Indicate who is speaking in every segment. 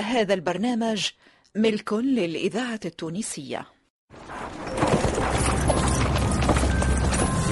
Speaker 1: هذا البرنامج ملك للإذاعة التونسية.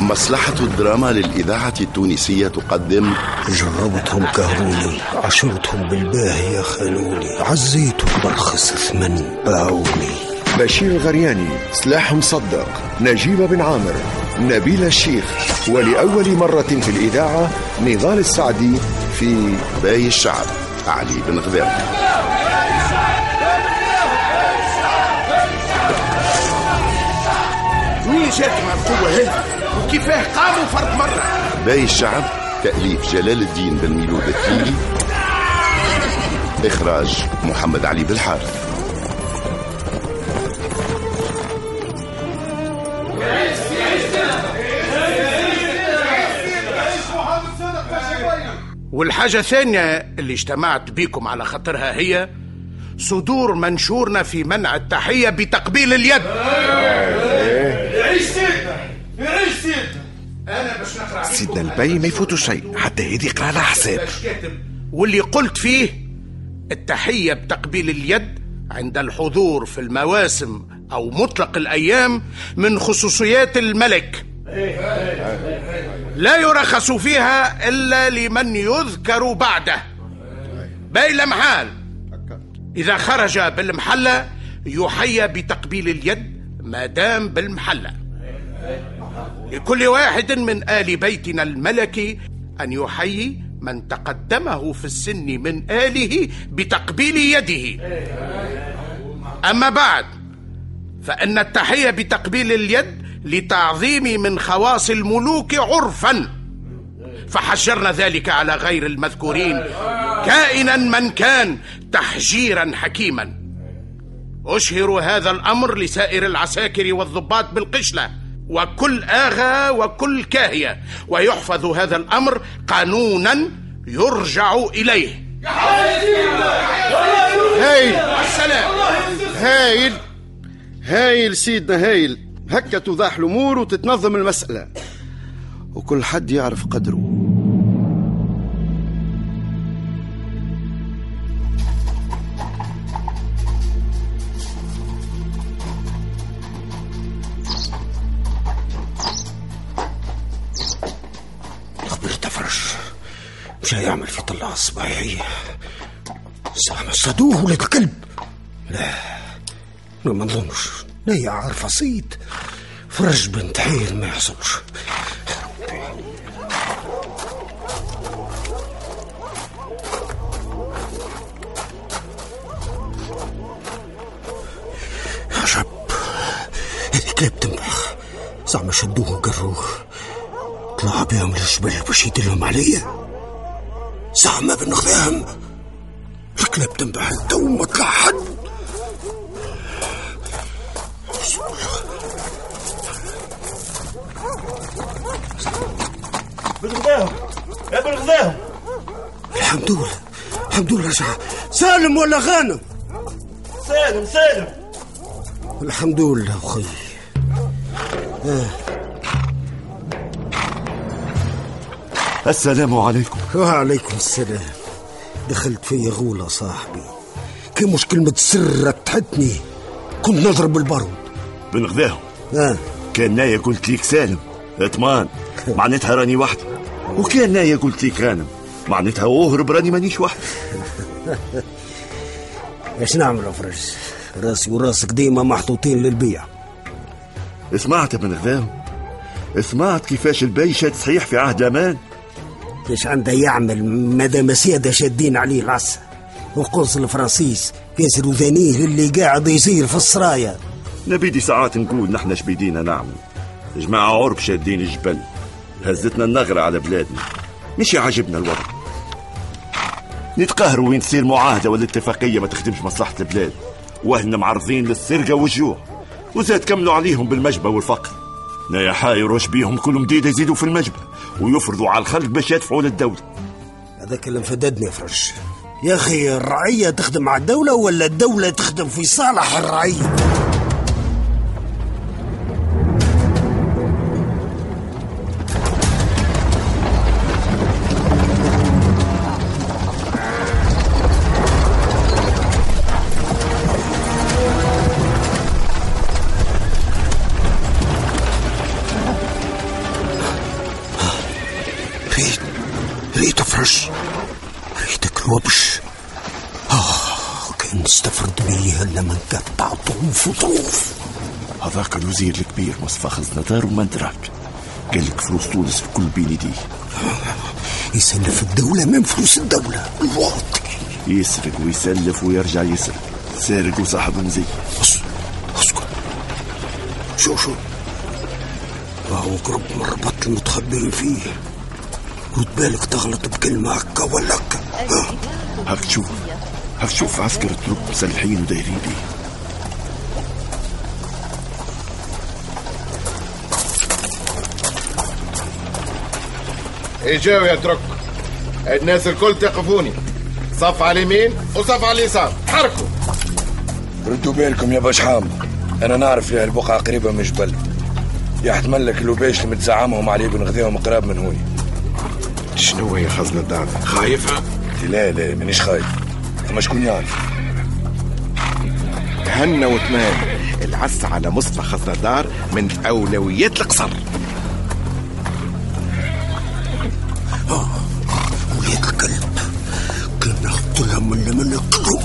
Speaker 2: مصلحة الدراما للإذاعة التونسية تقدم.
Speaker 3: جربتهم كهروني عشرتهم بالباهية خانوني عزيتهم برخص ثمن باعوني.
Speaker 4: بشير الغرياني سلاح مصدق. نجيب بن عامر نبيل الشيخ. ولأول مرة في الإذاعة نضال السعدي في
Speaker 2: باي الشعب. علي بن غذام
Speaker 5: منين جاتهم القوة هذه وكيفاه قاموا فرد مرة؟
Speaker 2: باي الشعب تأليف جلال الدين بن ميلود التيلي إخراج محمد علي بالحارث.
Speaker 5: والحاجة الثانية اللي اجتمعت بيكم على خاطرها هي صدور منشورنا في منع التحية بتقبيل اليد.
Speaker 6: يعيش سيدنا يعيش سيدنا
Speaker 5: أنا باش نقرأ
Speaker 4: سيدنا البي ما يفوتوا شيء حتى هذه يقرا لها حساب.
Speaker 5: واللي قلت فيه التحية بتقبيل اليد عند الحضور في المواسم أو مطلق الأيام من خصوصيات الملك. لا يرخص فيها إلا لمن يذكر بعده. باقي المحال إذا خرج بالمحلة يحيى بتقبيل اليد ما دام بالمحلة. لكل واحد من آل بيتنا الملكي أن يحيي من تقدمه في السن من آله بتقبيل يده. أما بعد فإن التحية بتقبيل اليد لتعظيم من خواص الملوك عرفا. فحجرنا ذلك على غير المذكورين. كائنا من كان تحجيرا حكيما. أشهر هذا الأمر لسائر العساكر والضباط بالقشلة. وكل آغا وكل كاهية. ويحفظ هذا الأمر قانونا يرجع إليه.
Speaker 7: هايل.
Speaker 5: السلام.
Speaker 7: هايل. هايل سيدنا هايل. هكا توضح الأمور وتتنظم المسألة. وكل حد يعرف قدره.
Speaker 3: مش يعمل في طلع الصباحية صح صدوه ولد لا لا ما نظنش. لا يا عارف صيد فرج بنت حيل ما يحصلش. كلاب تنبح. زعما شدوه وقروه. طلع بهم للجبل باش يدلهم عليا. زعما بن خذاهم الكلاب تنبح تو ما طلع حد.
Speaker 6: بالغداهم. يا بالغداهم.
Speaker 3: الحمد لله. الحمد لله رجع سالم ولا غانم؟
Speaker 6: سالم سالم.
Speaker 3: الحمد لله أخي.
Speaker 8: السلام عليكم.
Speaker 3: وعليكم السلام. دخلت في غولة صاحبي. كي مش كلمة سر رتحتني كنت نضرب البارود
Speaker 8: بن غذاهم
Speaker 3: آه
Speaker 8: كان نايا قلت ليك سالم. اطمان معناتها راني وحدي وكان نايا قلت ليك غانم. معناتها أهرب راني مانيش وحدي
Speaker 3: إيش نعمل افرج راسي وراسك ديما محطوطين للبيع.
Speaker 8: سمعت يا بن غذاهم سمعت كيفاش البي شاد صحيح في عهد أمان
Speaker 3: إيش عنده يعمل؟ مادام سيادة شادين عليه العصا. وقنصل الفرنسيس كاسر وذانيه للي قاعد يصير في السرايا.
Speaker 8: نبيدي ساعات نقول نحن شبيدينا نعمل جماعة عرب شادين الجبل هزتنا النغرة على بلادنا. مش يعجبنا الوضع. نتقهروا وين تصير معاهدة ولا اتفاقية ما تخدمش مصلحة البلاد. وهن معرضين للسرقة والجوع. وزاد كملوا عليهم بالمجبة والفقر. نايا حاير وش بيهم كل مديد يزيدوا في المجبة. ويفرضوا على الخلق باش يدفعوا للدولة.
Speaker 3: هذا كلام فددني يا فرج يا أخي الرعية تخدم مع الدولة ولا الدولة تخدم في صالح الرعية؟ وطروف
Speaker 8: هذاك الوزير الكبير مصطفى خزنتار وما دراك قال لك فلوس تونس الكل بين يديه
Speaker 3: يسلف الدولة من فلوس الدولة. الواطي.
Speaker 8: يسرق ويسلف ويرجع يسرق. سارق وصاحب مزيف
Speaker 3: بس أسكت. شو شو؟ هو قرب من ربط المتخبئين فيه. رد بالك تغلط بكلمة هكا ولا هكا. ها؟
Speaker 8: هاك تشوف هاك تشوف عسكر الترك مسلحين ودايرين بيه.
Speaker 7: اجاوا يا ترك. الناس الكل تقفوني. صف على اليمين وصف على اليسار. حركوا.
Speaker 9: ردوا بالكم يا باش حامد أنا نعرف ليه البقعة قريبة من جبل. يحتمل لك اللوبيش اللي متزعمهم عليه بن غذيهم قراب من هوني
Speaker 7: شنو يا خزنة الدار خايفة؟
Speaker 9: لا لا مانيش خايف. أما شكون يعرف؟
Speaker 7: هنا وثمان. العس على مصطفى خزنة دار من أولويات القصر.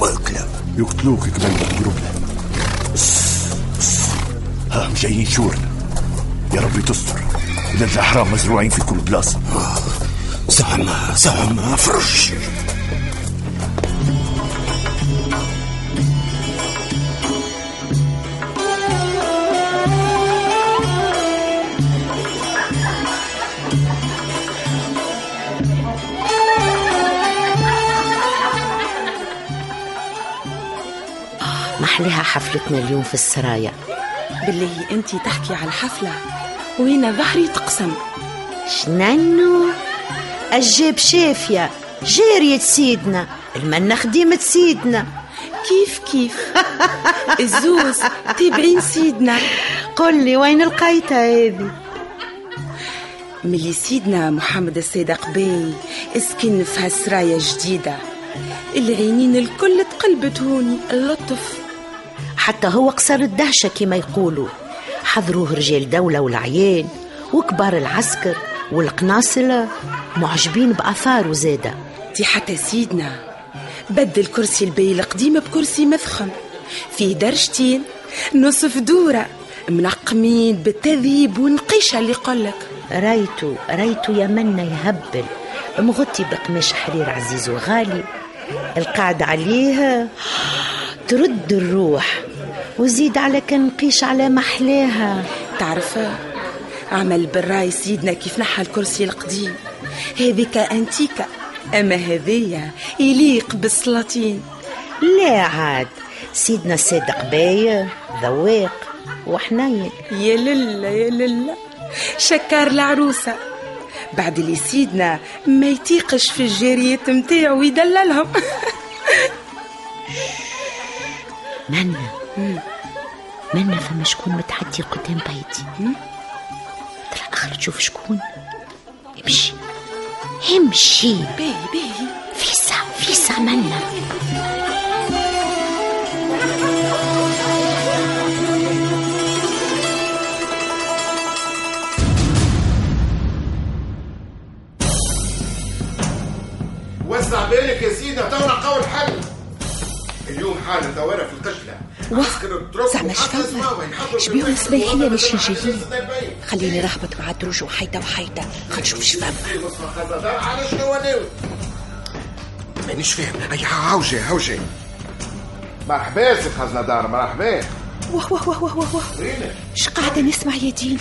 Speaker 3: ماكلة
Speaker 8: يقتلوك قبل ما تقرب ها جايين شورنا يا ربي تستر. ولاد الأحرام مزروعين في كل بلاصة.
Speaker 3: زعما زعما فرش.
Speaker 10: محلها حفلتنا اليوم في السرايا.
Speaker 11: بالله انت تحكي على الحفلة وين ظهري تقسم.
Speaker 10: شنانو؟ الجيب شافية جارية سيدنا المنة خديمة سيدنا
Speaker 11: كيف كيف؟ الزوز تابعين سيدنا.
Speaker 10: قل لي وين لقيتها هذه؟
Speaker 11: ملي سيدنا محمد الصادق بي اسكن في هالسرايا جديدة العينين الكل تقلبت هوني اللطف.
Speaker 10: حتى هو قصر الدهشة كما يقولوا. حضروه رجال دولة والعيان وكبار العسكر والقناصلة معجبين بأثاره زادة
Speaker 11: دي حتى سيدنا بدل كرسي البي القديم بكرسي مفخم. فيه درجتين نصف دورة منقمين بالتذهيب ونقيشة اللي قلك
Speaker 10: رأيتو رأيتو يا منا يهبل مغطي بقماش حرير عزيز وغالي. القعد عليها ترد الروح. وزيد على كان نقيش على محلاها.
Speaker 11: تعرف عمل بالراي سيدنا كيف نحى الكرسي القديم. هذيك انتيكا أما هذيا يليق بالسلاطين.
Speaker 10: لا عاد سيدنا الصادق باية ذواق وحنين.
Speaker 11: يا للا يا للا شكار العروسة. بعد اللي سيدنا ما يتيقش في الجاريات متاعو ويدللهم
Speaker 10: منا منا فما شكون متعدي قدام بيتي. ترى آخر تشوف شكون؟ امشي امشي
Speaker 11: باهي باهي.
Speaker 10: فيسا فيسا منا.
Speaker 7: وسع بالك يا سيدي تونا قول حل. اليوم حالة ثورة في
Speaker 1: زعما
Speaker 7: في
Speaker 1: شبيهم
Speaker 7: البيت
Speaker 1: صباحية
Speaker 7: وحتى
Speaker 1: مش
Speaker 7: في
Speaker 1: جايين. خليني رهبط مع دروج وحيدة وحيدة. خل نشوف شفاهم
Speaker 7: مصطفى خزدار على شنو ناوي مانيش فاهم اي هاوجي هاوجي مرحبا سي خزندار مرحبا.
Speaker 1: واه واه واه واه واه اش قاعدة نسمع يا ديني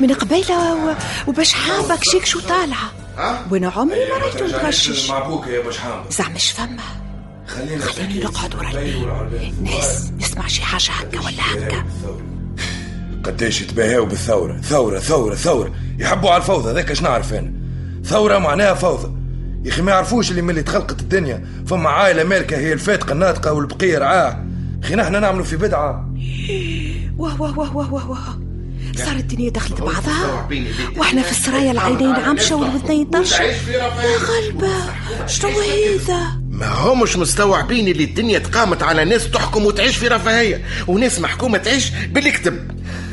Speaker 1: من قبيلة و- وباش حابك شيك شو طالعة. وأنا عمري ما ريته متغشش زعما اش فما
Speaker 9: خلينا
Speaker 1: خليني نقعد ورا البيت ناس نسمع شي حاجة هكا ولا هكا؟
Speaker 9: قديش يتباهاوا بالثورة. ثورة ثورة ثورة. يحبوا على الفوضى ذاك اش نعرف أنا؟ ثورة معناها فوضى. يا أخي ما يعرفوش اللي ملي تخلقت الدنيا. فما عائلة مالكة هي الفاتقة الناطقة والبقية رعاة. أخي نحن نعملوا في بدعة.
Speaker 1: واه واه واه واه واه واه. صار الدنيا دخلت بعضها؟ وإحنا في السرايا العينين عمشة والودنين طرشة. يا غلبة شنو هذا
Speaker 5: ما هو مش مستوعبين اللي الدنيا تقامت على ناس تحكم وتعيش في رفاهية وناس محكومة تعيش بالكتب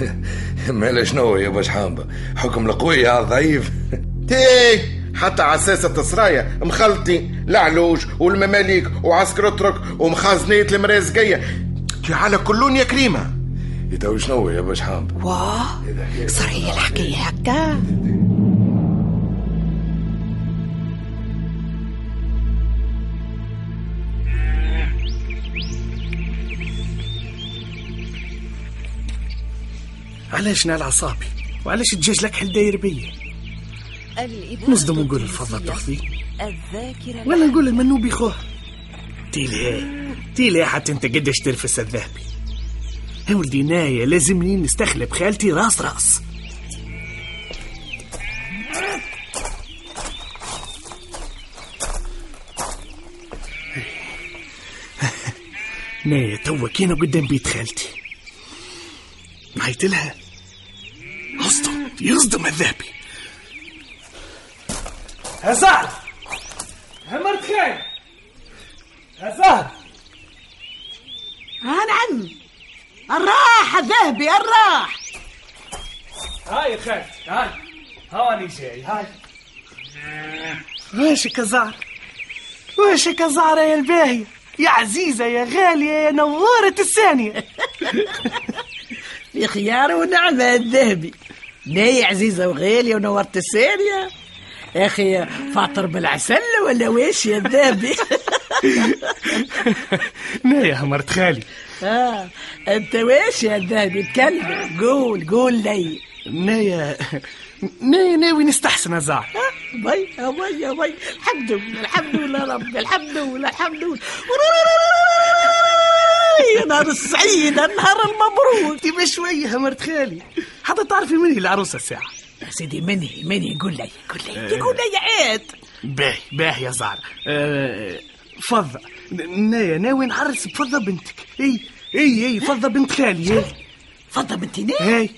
Speaker 9: مالا شنو يا باش حامبة؟ حكم القوي على الضعيف
Speaker 5: تي
Speaker 7: حتى عساسة سرايا مخلطين العلوج والمماليك وعسكر أترك ومخازنية المرازقية على كلون يا كريمة.
Speaker 9: يتو شنو يا باش حامد
Speaker 1: واه صار هي الحكاية هكا؟
Speaker 6: علاش نال عصابي؟ وعلاش الدجاج لك حل داير بيا؟ نصدم نقول الفضة تخفي ولا نقول المنوبي خوه؟ تيلي تيلي حتى أنت قديش ترفس الذهبي. يا ولدي نايا لازمني نستخلب خالتي راس راس. نايا توا كينا قدام بيت خالتي. نعيط لها يصدم يصدم الذهبي.
Speaker 12: يا سعد يا مرت خير يا سعد
Speaker 1: ها نعم. الراح الذهبي الراح.
Speaker 12: هاي خالتي هاي. هاني جاي هاي.
Speaker 6: واشك يا زهر؟ واشك يا زهرة يا الباهية يا عزيزة يا غالية يا نورة الثانية.
Speaker 13: خيار ونعمة الذهبي. ناي عزيزة وغالية ونورت الثانية يا أخي فاطر بالعسل ولا ويش يا الذهبي؟
Speaker 6: نايا مرت خالي.
Speaker 13: آه أنت ويش يا الذهبي؟ تكلم قول قول لي.
Speaker 6: نايا نايا ناوي نستحسن
Speaker 13: بي يا بي يا بي الحمد لله الحمد لله ربي الحمد لله الحمد لله. يا نهار السعيد النهار المبروك.
Speaker 6: تبقى شوية مرت خالي. حتى تعرفي من هي العروسة الساعة.
Speaker 13: يا سيدي مني مني. قول لي قول لي. قول لي عاد
Speaker 6: باهي باهي يا زهر أه فضة. نايا ناوي نعرس بفضة بنتك. إي إي إي فضة بنت خالي. اي
Speaker 13: فضة بنتي ناي
Speaker 6: اي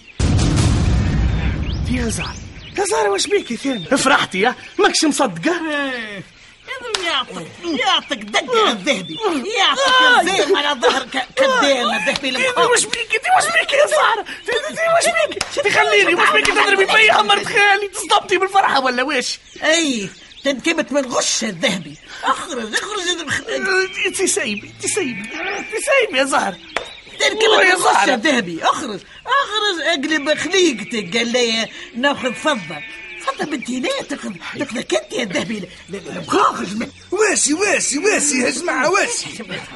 Speaker 6: يا زهر يا زهر واش بيكي ثاني؟ فرحتي يا؟ ماكش مصدقة؟
Speaker 13: يعطيك يعطيك دقة الذهبي يعطيك الزين على ظهر كدام الذهبي
Speaker 6: المحاط واش بيك؟ انت واش بيك يا زهرة واش بيك؟ تخليني واش بيك؟ تضربي بيا مرت خالي تصدمتي بالفرحة ولا واش
Speaker 13: أي تنكبت من غش الذهبي. أخرج أخرج
Speaker 6: انت سايبي انت سايبي انت سايبي يا زهر
Speaker 13: تنكبت من غش الذهبي. أخرج أخرج. أقلب خليقتك قال لي ناخذ فضة. فضة بنتي لا تاخذ تاخذك انت يا الذهبي المخاخج
Speaker 9: واسي واسي واسي يا جماعة واسي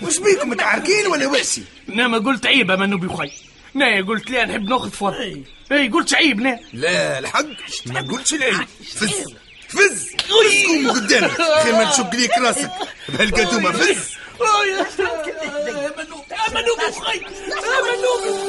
Speaker 9: وش بيكم متعاركين ولا واسي؟
Speaker 6: نعم قلت عيب منو بخي نايا قلت لي نحب ناخذ فضة اي قلت عيب نا
Speaker 9: لا الحق ما قلتش العيب فز فز قوم قدامي خير ما نشق ليك راسك بهالقدومة فز
Speaker 6: منو منو بخي منو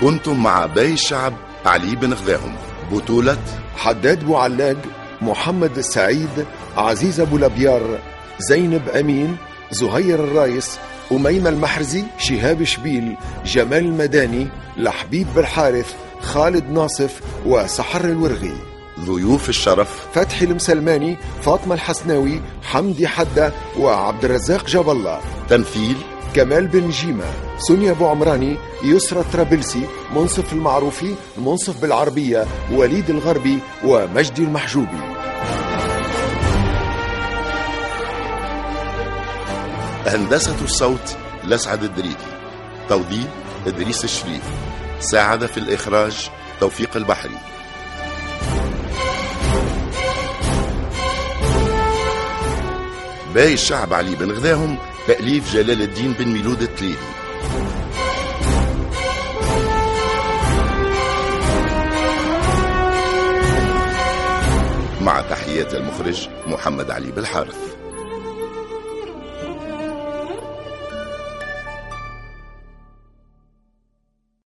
Speaker 2: كنتم مع باي الشعب علي بن غذاهم بطولة
Speaker 4: حداد بوعلاق محمد السعيد عزيز أبو لبيار زينب أمين زهير الرايس أميمة المحرزي شهاب شبيل جمال المداني لحبيب بالحارث خالد ناصف وسحر الورغي.
Speaker 2: ضيوف الشرف.
Speaker 4: فتحي المسلماني فاطمة الحسناوي حمدي حدة وعبد الرزاق جاب الله.
Speaker 2: تمثيل
Speaker 4: كمال بن جيمة سونيا أبو عمراني يسرى الطرابلسي منصف المعروفي منصف بالعربية وليد الغربي ومجدي المحجوبي.
Speaker 2: هندسة الصوت لسعد الدريدي توظيف إدريس الشريف. ساعد في الإخراج توفيق البحري. باقي الشعب علي بن غذاهم تأليف جلال الدين بن ميلود التليلي مع تحيات المخرج محمد علي بالحارث.